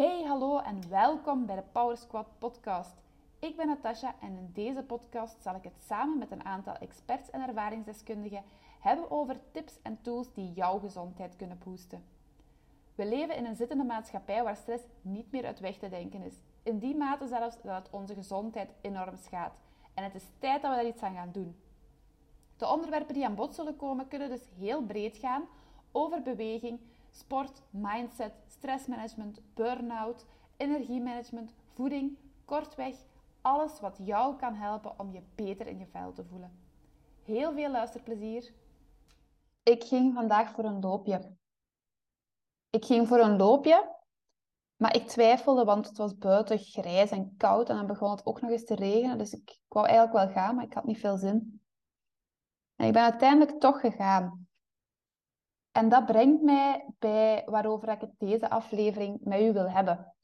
Hey, hallo en welkom bij de Power Squad podcast. Ik ben Natasha en in deze podcast zal ik het samen met een aantal experts en ervaringsdeskundigen hebben over tips en tools die jouw gezondheid kunnen boosten. We leven in een zittende maatschappij waar stress niet meer uit weg te denken is. In die mate zelfs dat het onze gezondheid enorm schaadt. En het is tijd dat we daar iets aan gaan doen. De onderwerpen die aan bod zullen komen kunnen dus heel breed gaan over beweging, sport, mindset, stressmanagement, burn-out, energiemanagement, voeding, kortweg alles wat jou kan helpen om je beter in je vel te voelen. Heel veel luisterplezier. Ik ging vandaag voor een loopje. Ik ging voor een loopje, maar ik twijfelde, want het was buiten grijs en koud en dan begon het ook nog eens te regenen. Dus ik wou eigenlijk wel gaan, maar ik had niet veel zin. En ik ben uiteindelijk toch gegaan. En dat brengt mij bij waarover ik het deze aflevering met u wil hebben.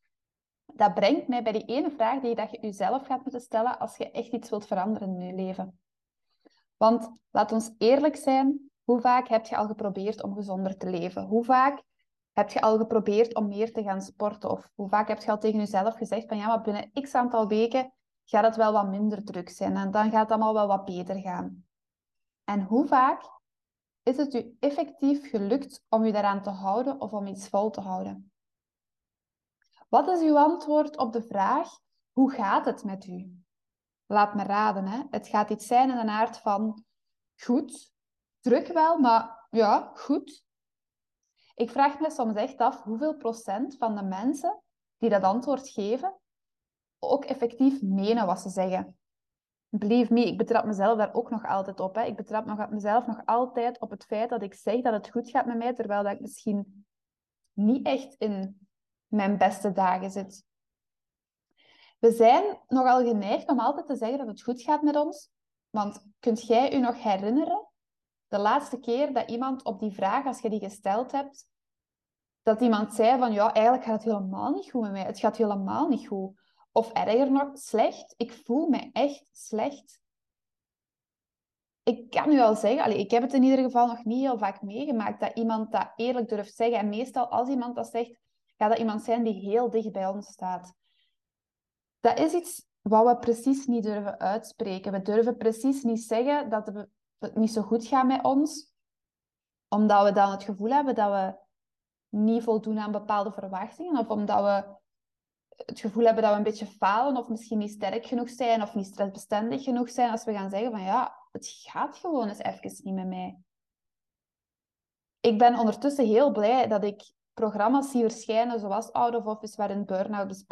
Dat brengt mij bij die ene vraag die dat je jezelf gaat moeten stellen als je echt iets wilt veranderen in je leven. Want laat ons eerlijk zijn, hoe vaak heb je al geprobeerd om gezonder te leven? Hoe vaak heb je al geprobeerd om meer te gaan sporten? Of hoe vaak heb je al tegen jezelf gezegd van ja, maar binnen x aantal weken gaat het wel wat minder druk zijn en dan gaat het allemaal wel wat beter gaan. En hoe vaak is het u effectief gelukt om u daaraan te houden of om iets vol te houden? Wat is uw antwoord op de vraag: hoe gaat het met u? Laat me raden, hè? het gaat iets zijn in de aard van goed, druk wel, maar ja, goed. Ik vraag me soms echt af hoeveel procent van de mensen die dat antwoord geven ook effectief menen wat ze zeggen. Believe me, ik betrap mezelf daar ook nog altijd op. Hè. Ik betrap nog, mezelf nog altijd op het feit dat ik zeg dat het goed gaat met mij, terwijl dat ik misschien niet echt in mijn beste dagen zit. We zijn nogal geneigd om altijd te zeggen dat het goed gaat met ons. Want kunt jij u nog herinneren, de laatste keer dat iemand op die vraag, als je die gesteld hebt, dat iemand zei van ja, eigenlijk gaat het helemaal niet goed met mij. Het gaat helemaal niet goed. Of erger nog, slecht. Ik voel me echt slecht. Ik kan u al zeggen, allez, ik heb het in ieder geval nog niet heel vaak meegemaakt dat iemand dat eerlijk durft zeggen. En meestal als iemand dat zegt, gaat dat iemand zijn die heel dicht bij ons staat. Dat is iets wat we precies niet durven uitspreken. We durven precies niet zeggen dat het niet zo goed gaat met ons, omdat we dan het gevoel hebben dat we niet voldoen aan bepaalde verwachtingen, of omdat we het gevoel hebben dat we een beetje falen of misschien niet sterk genoeg zijn of niet stressbestendig genoeg zijn als we gaan zeggen van ja, het gaat gewoon eens even niet met mij. Ik ben ondertussen heel blij dat ik programma's zie verschijnen zoals Out of Office waarin burn-out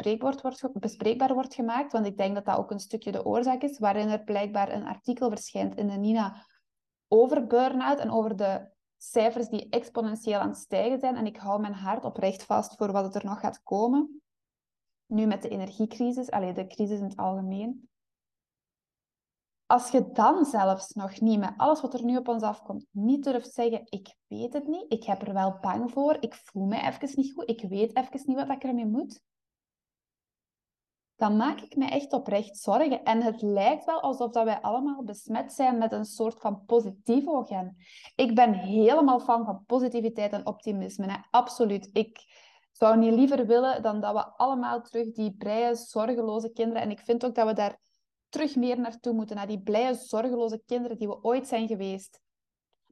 bespreekbaar wordt, gemaakt, want ik denk dat dat ook een stukje de oorzaak is, waarin er blijkbaar een artikel verschijnt in de Nina over burn-out en over de cijfers die exponentieel aan het stijgen zijn. En ik hou mijn hart oprecht vast voor wat er nog gaat komen nu met de energiecrisis, alleen de crisis in het algemeen. Als je dan zelfs nog niet met alles wat er nu op ons afkomt, niet durft zeggen, ik weet het niet, ik heb er wel bang voor, ik voel me even niet goed, ik weet even niet wat ik ermee moet, dan maak ik me echt oprecht zorgen. En het lijkt wel alsof dat wij allemaal besmet zijn met een soort van positivo-gen. Ik ben helemaal fan van positiviteit en optimisme. Absoluut. Ik zou niet liever willen dan dat we allemaal terug die blije, zorgeloze kinderen... En ik vind ook dat we daar terug meer naartoe moeten, naar die blije, zorgeloze kinderen die we ooit zijn geweest.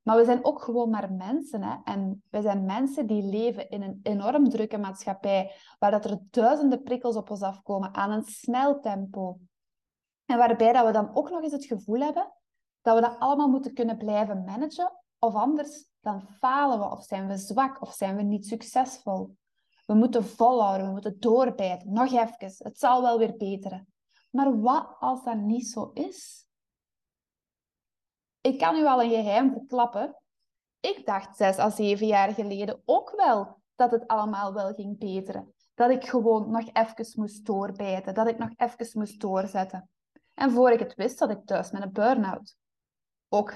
Maar we zijn ook gewoon maar mensen. Hè? En we zijn mensen die leven in een enorm drukke maatschappij, waar dat er duizenden prikkels op ons afkomen aan een snel tempo. En waarbij dat we dan ook nog eens het gevoel hebben dat we dat allemaal moeten kunnen blijven managen, of anders dan falen we, of zijn we zwak, of zijn we niet succesvol. We moeten volhouden, we moeten doorbijten. Nog even, het zal wel weer beteren. Maar wat als dat niet zo is? Ik kan u al een geheim verklappen. Ik dacht zes à zeven jaar geleden ook wel dat het allemaal wel ging beteren. Dat ik gewoon nog even moest doorbijten, dat ik nog even moest doorzetten. En voor ik het wist, zat ik thuis met een burn-out. Ook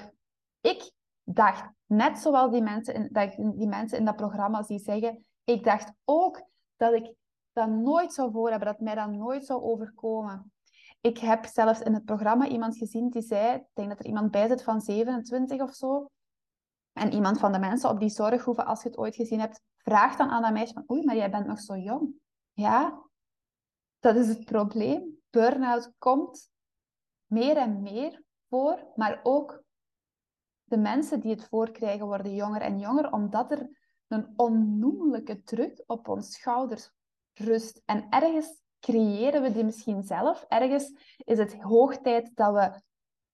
ik dacht, net zoals die mensen in, dat, die mensen in dat programma die zeggen, ik dacht ook dat ik dat nooit zou voor hebben, dat mij dat nooit zou overkomen. Ik heb zelfs in het programma iemand gezien die zei, ik denk dat er iemand bij zit van 27 of zo, en iemand van de mensen op die zorghoeven, als je het ooit gezien hebt, vraagt dan aan dat meisje van, oei, maar jij bent nog zo jong. Ja, dat is het probleem. Burn-out komt meer en meer voor, maar ook de mensen die het voorkrijgen worden jonger en jonger, omdat er een onnoemelijke druk op ons schouders rust. En ergens creëren we die misschien zelf. Ergens is het hoog tijd dat we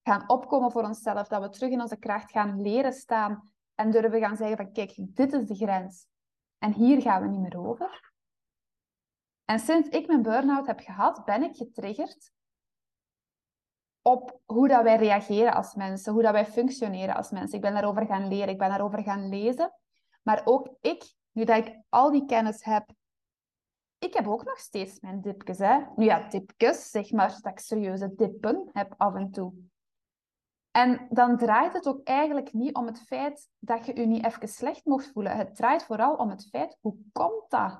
gaan opkomen voor onszelf, dat we terug in onze kracht gaan leren staan en durven gaan zeggen van kijk, dit is de grens. En hier gaan we niet meer over. En sinds ik mijn burn-out heb gehad, ben ik getriggerd op hoe dat wij reageren als mensen, hoe dat wij functioneren als mensen. Ik ben daarover gaan leren, ik ben daarover gaan lezen. Maar ook ik, nu dat ik al die kennis heb, ik heb ook nog steeds mijn dipjes. Hè? Nu ja, dipjes, zeg maar dat ik serieuze dippen heb af en toe. En dan draait het ook eigenlijk niet om het feit dat je je niet even slecht mocht voelen. Het draait vooral om het feit, hoe komt dat?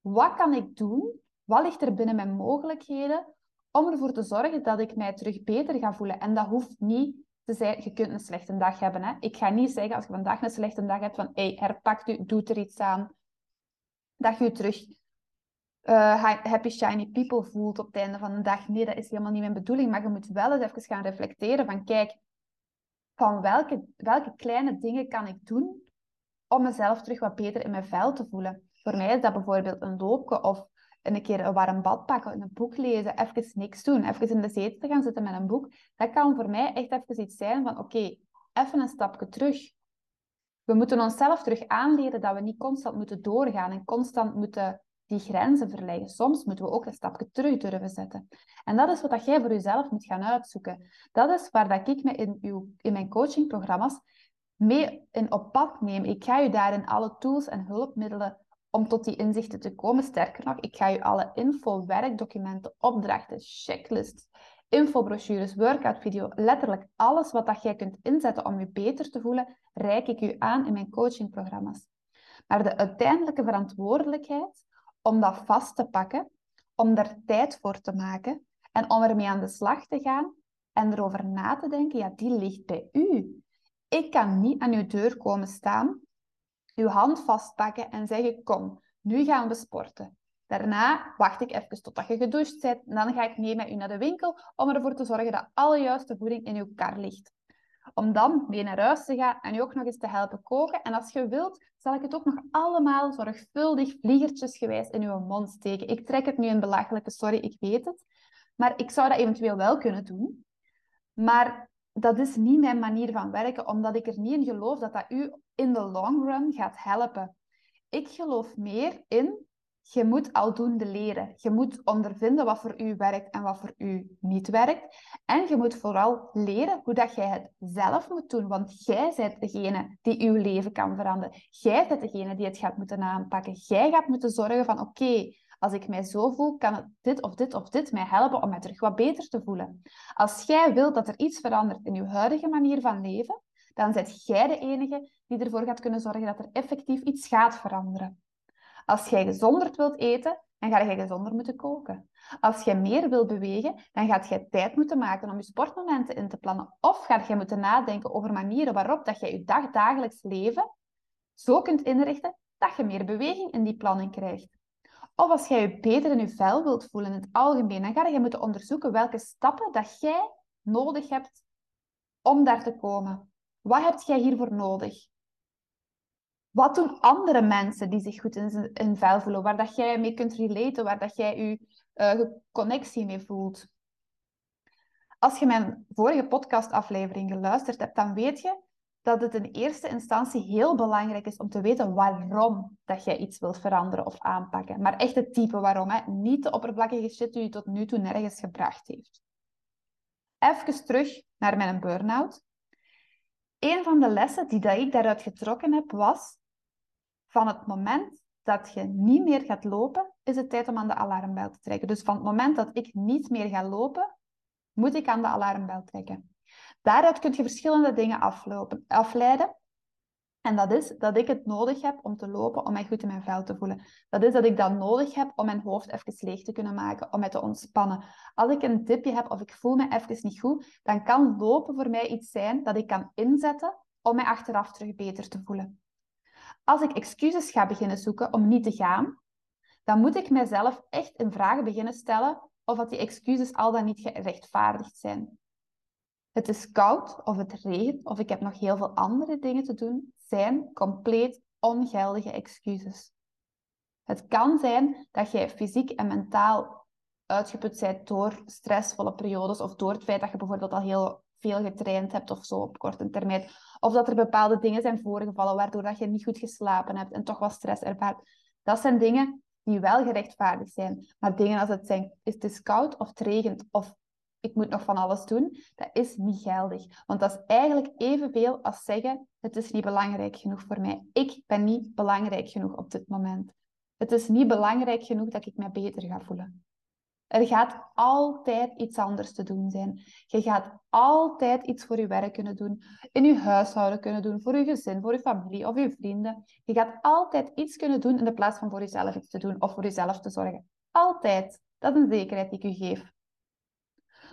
Wat kan ik doen? Wat ligt er binnen mijn mogelijkheden om ervoor te zorgen dat ik mij terug beter ga voelen? En dat hoeft niet zijn, je kunt een slechte dag hebben. Hè? Ik ga niet zeggen als je vandaag een slechte dag hebt van hey, herpak u, doe er iets aan. Dat je terug uh, happy shiny people voelt op het einde van de dag. Nee, dat is helemaal niet mijn bedoeling. Maar je moet wel eens even gaan reflecteren van kijk, van welke, welke kleine dingen kan ik doen om mezelf terug wat beter in mijn vel te voelen. Voor mij is dat bijvoorbeeld een loopje of een keer een warm bad pakken, een boek lezen, even niks doen, even in de zetel gaan zitten met een boek. Dat kan voor mij echt even iets zijn van oké, even een stapje terug. We moeten onszelf terug aanleren dat we niet constant moeten doorgaan en constant moeten die grenzen verleggen. Soms moeten we ook een stapje terug durven zetten. En dat is wat jij voor jezelf moet gaan uitzoeken. Dat is waar dat ik me in, uw, in mijn coachingprogramma's mee in op pad neem. Ik ga je daarin alle tools en hulpmiddelen om tot die inzichten te komen. Sterker nog, ik ga je alle info, werkdocumenten, opdrachten, checklists, infobrochures, workout-video, letterlijk alles wat dat jij kunt inzetten om je beter te voelen, reik ik u aan in mijn coachingprogramma's. Maar de uiteindelijke verantwoordelijkheid om dat vast te pakken, om daar tijd voor te maken en om ermee aan de slag te gaan en erover na te denken, ja, die ligt bij u. Ik kan niet aan uw deur komen staan, uw hand vastpakken en zeggen, kom, nu gaan we sporten. Daarna wacht ik even totdat je gedoucht bent en dan ga ik mee met u naar de winkel om ervoor te zorgen dat alle juiste voeding in uw kar ligt. Om dan mee naar huis te gaan en u ook nog eens te helpen koken. En als je wilt, zal ik het ook nog allemaal zorgvuldig vliegertjesgewijs in uw mond steken. Ik trek het nu in belachelijke, sorry, ik weet het. Maar ik zou dat eventueel wel kunnen doen. Maar dat is niet mijn manier van werken, omdat ik er niet in geloof dat dat u in de long run gaat helpen. Ik geloof meer in je moet aldoende leren. Je moet ondervinden wat voor u werkt en wat voor u niet werkt. En je moet vooral leren hoe dat jij het zelf moet doen. Want jij bent degene die uw leven kan veranderen. Jij bent degene die het gaat moeten aanpakken. Jij gaat moeten zorgen van oké, als ik mij zo voel, kan dit of dit of dit mij helpen om mij terug wat beter te voelen. Als jij wilt dat er iets verandert in je huidige manier van leven, dan zet jij de enige die ervoor gaat kunnen zorgen dat er effectief iets gaat veranderen. Als jij gezonder wilt eten, dan ga je gezonder moeten koken. Als je meer wilt bewegen, dan gaat je tijd moeten maken om je sportmomenten in te plannen. Of ga je moeten nadenken over manieren waarop dat je je dagdagelijks leven zo kunt inrichten dat je meer beweging in die planning krijgt. Of als jij je beter in je vel wilt voelen in het algemeen, dan ga je moeten onderzoeken welke stappen dat jij nodig hebt om daar te komen. Wat heb jij hiervoor nodig? Wat doen andere mensen die zich goed in hun vel voelen, waar dat jij mee kunt relaten, waar dat jij je uh, connectie mee voelt? Als je mijn vorige podcastaflevering geluisterd hebt, dan weet je dat het in eerste instantie heel belangrijk is om te weten waarom dat jij iets wilt veranderen of aanpakken. Maar echt het type waarom, hè? niet de oppervlakkige shit die je tot nu toe nergens gebracht heeft. Even terug naar mijn burn-out. Een van de lessen die dat ik daaruit getrokken heb was van het moment dat je niet meer gaat lopen, is het tijd om aan de alarmbel te trekken. Dus van het moment dat ik niet meer ga lopen, moet ik aan de alarmbel trekken. Daaruit kun je verschillende dingen aflopen, afleiden. En dat is dat ik het nodig heb om te lopen, om mij goed in mijn vel te voelen. Dat is dat ik dat nodig heb om mijn hoofd even leeg te kunnen maken, om mij te ontspannen. Als ik een dipje heb of ik voel me even niet goed, dan kan lopen voor mij iets zijn dat ik kan inzetten om mij achteraf terug beter te voelen. Als ik excuses ga beginnen zoeken om niet te gaan, dan moet ik mezelf echt in vragen beginnen stellen of dat die excuses al dan niet gerechtvaardigd zijn. Het is koud of het regent of ik heb nog heel veel andere dingen te doen, zijn compleet ongeldige excuses. Het kan zijn dat jij fysiek en mentaal uitgeput bent door stressvolle periodes of door het feit dat je bijvoorbeeld al heel veel getraind hebt of zo op korte termijn. Of dat er bepaalde dingen zijn voorgevallen waardoor dat je niet goed geslapen hebt en toch wel stress ervaart. Dat zijn dingen die wel gerechtvaardigd zijn. Maar dingen als het zijn, is het koud of het regent of ik moet nog van alles doen, dat is niet geldig. Want dat is eigenlijk evenveel als zeggen, het is niet belangrijk genoeg voor mij. Ik ben niet belangrijk genoeg op dit moment. Het is niet belangrijk genoeg dat ik me beter ga voelen. Er gaat altijd iets anders te doen zijn. Je gaat altijd iets voor je werk kunnen doen, in je huishouden kunnen doen, voor je gezin, voor je familie of je vrienden. Je gaat altijd iets kunnen doen in de plaats van voor jezelf iets te doen of voor jezelf te zorgen. Altijd. Dat is een zekerheid die ik u geef.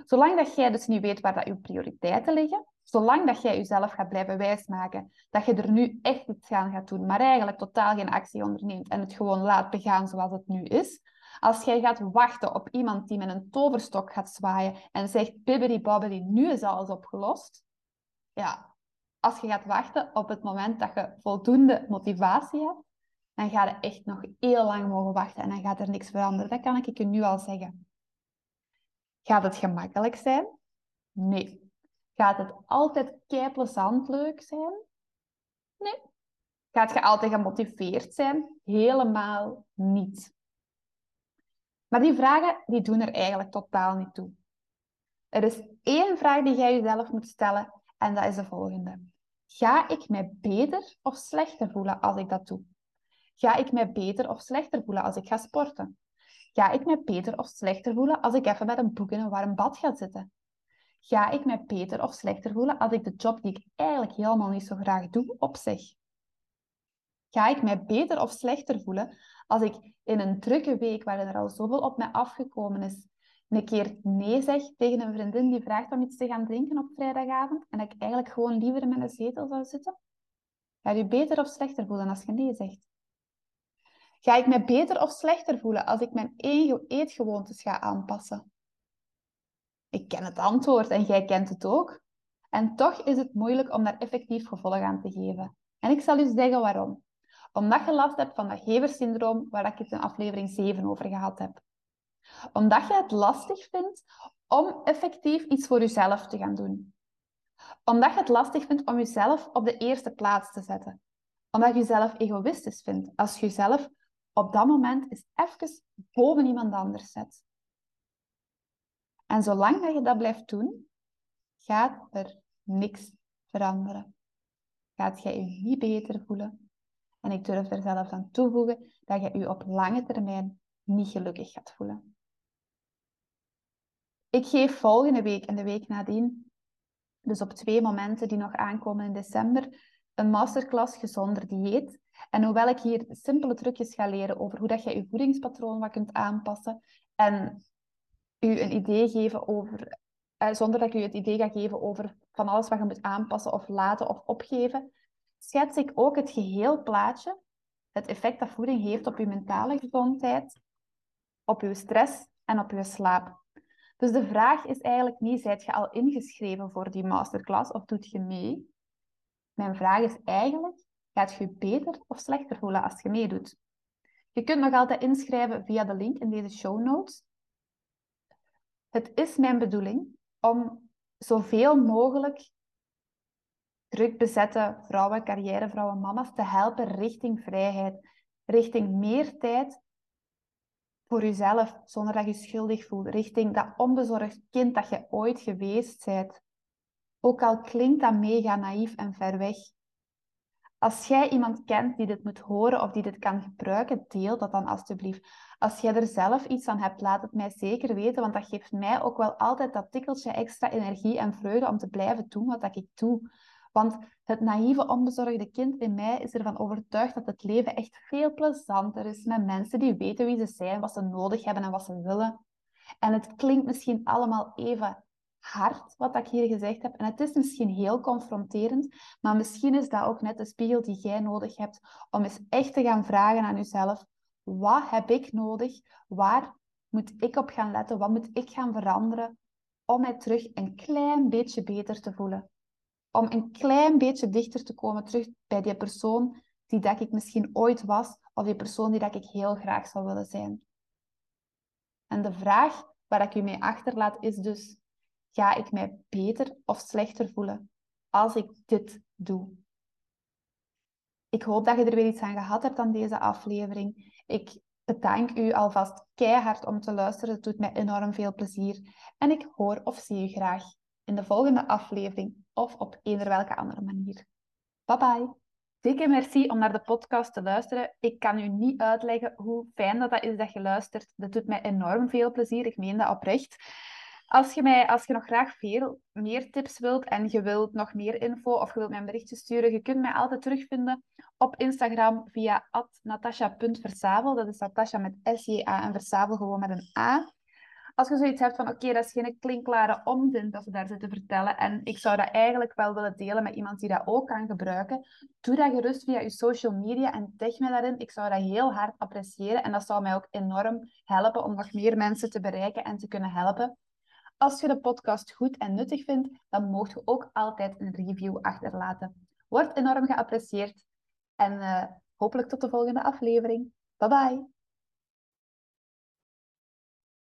Zolang dat jij dus niet weet waar dat je prioriteiten liggen, zolang dat jij jezelf gaat blijven wijsmaken dat je er nu echt iets aan gaat doen, maar eigenlijk totaal geen actie onderneemt en het gewoon laat begaan zoals het nu is, als jij gaat wachten op iemand die met een toverstok gaat zwaaien en zegt bibbidi babbidi, nu is alles opgelost. Ja, als je gaat wachten op het moment dat je voldoende motivatie hebt, dan ga je echt nog heel lang mogen wachten en dan gaat er niks veranderen. Dat kan ik je nu al zeggen. Gaat het gemakkelijk zijn? Nee. Gaat het altijd keiplezant leuk zijn? Nee. Gaat je altijd gemotiveerd zijn? Helemaal niet. Maar die vragen die doen er eigenlijk totaal niet toe. Er is één vraag die jij jezelf moet stellen en dat is de volgende. Ga ik mij beter of slechter voelen als ik dat doe? Ga ik mij beter of slechter voelen als ik ga sporten? Ga ik mij beter of slechter voelen als ik even met een boek in een warm bad ga zitten? Ga ik mij beter of slechter voelen als ik de job die ik eigenlijk helemaal niet zo graag doe, opzeg? Ga ik mij beter of slechter voelen als ik in een drukke week, waarin er al zoveel op mij afgekomen is, een keer nee zeg tegen een vriendin die vraagt om iets te gaan drinken op vrijdagavond en ik eigenlijk gewoon liever in mijn zetel zou zitten? Ga je beter of slechter voelen als je nee zegt? Ga ik me beter of slechter voelen als ik mijn eetgewoontes ga aanpassen? Ik ken het antwoord en jij kent het ook. En toch is het moeilijk om daar effectief gevolg aan te geven. En ik zal u zeggen waarom. Omdat je last hebt van dat geversyndroom waar ik het in aflevering 7 over gehad heb. Omdat je het lastig vindt om effectief iets voor jezelf te gaan doen. Omdat je het lastig vindt om jezelf op de eerste plaats te zetten. Omdat je jezelf egoïstisch vindt als je jezelf op dat moment is even boven iemand anders zet. En zolang dat je dat blijft doen, gaat er niks veranderen. Gaat jij je niet beter voelen. En ik durf er zelfs aan toevoegen dat je je op lange termijn niet gelukkig gaat voelen. Ik geef volgende week en de week nadien, dus op twee momenten die nog aankomen in december, een masterclass gezonder dieet en hoewel ik hier simpele trucjes ga leren over hoe dat je je voedingspatroon wat kunt aanpassen en u een idee geven over, eh, zonder dat ik u het idee ga geven over van alles wat je moet aanpassen of laten of opgeven, schets ik ook het geheel plaatje, het effect dat voeding heeft op je mentale gezondheid, op je stress en op je slaap. Dus de vraag is eigenlijk niet, zijt je al ingeschreven voor die masterclass of doet je mee? Mijn vraag is eigenlijk, gaat je beter of slechter voelen als je meedoet. Je kunt nog altijd inschrijven via de link in deze show notes. Het is mijn bedoeling om zoveel mogelijk druk bezette vrouwen, carrièrevrouwen, mama's te helpen richting vrijheid, richting meer tijd voor jezelf, zonder dat je schuldig voelt, richting dat onbezorgd kind dat je ooit geweest bent. Ook al klinkt dat mega naïef en ver weg, als jij iemand kent die dit moet horen of die dit kan gebruiken, deel dat dan alstublieft. Als jij er zelf iets aan hebt, laat het mij zeker weten, want dat geeft mij ook wel altijd dat tikkeltje extra energie en vreugde om te blijven doen wat ik doe. Want het naïeve, onbezorgde kind in mij is ervan overtuigd dat het leven echt veel plezanter is met mensen die weten wie ze zijn, wat ze nodig hebben en wat ze willen. En het klinkt misschien allemaal even hard wat ik hier gezegd heb. En het is misschien heel confronterend, maar misschien is dat ook net de spiegel die jij nodig hebt om eens echt te gaan vragen aan jezelf: wat heb ik nodig? Waar moet ik op gaan letten? Wat moet ik gaan veranderen om mij terug een klein beetje beter te voelen? Om een klein beetje dichter te komen terug bij die persoon die dat ik misschien ooit was, of die persoon die dat ik heel graag zou willen zijn. En de vraag waar ik u mee achterlaat is dus, ga ik mij beter of slechter voelen als ik dit doe? Ik hoop dat je er weer iets aan gehad hebt aan deze aflevering. Ik bedank u alvast keihard om te luisteren. Het doet mij enorm veel plezier. En ik hoor of zie u graag in de volgende aflevering of op eender welke andere manier. Bye bye. Dikke merci om naar de podcast te luisteren. Ik kan u niet uitleggen hoe fijn dat, dat is dat je luistert. Dat doet mij enorm veel plezier. Ik meen dat oprecht. Als je, mij, als je nog graag veel meer tips wilt en je wilt nog meer info of je wilt mij een berichtje sturen, je kunt mij altijd terugvinden op Instagram via natasha.versavel. Dat is Natasha met S-J-A en Versavel gewoon met een A. Als je zoiets hebt van, oké, dat is geen klinkklare onzin dat ze daar zitten vertellen en ik zou dat eigenlijk wel willen delen met iemand die dat ook kan gebruiken, doe dat gerust via je social media en tag me daarin. Ik zou dat heel hard appreciëren en dat zou mij ook enorm helpen om nog meer mensen te bereiken en te kunnen helpen. Als je de podcast goed en nuttig vindt, dan mocht je ook altijd een review achterlaten. Wordt enorm geapprecieerd. En uh, hopelijk tot de volgende aflevering. Bye bye!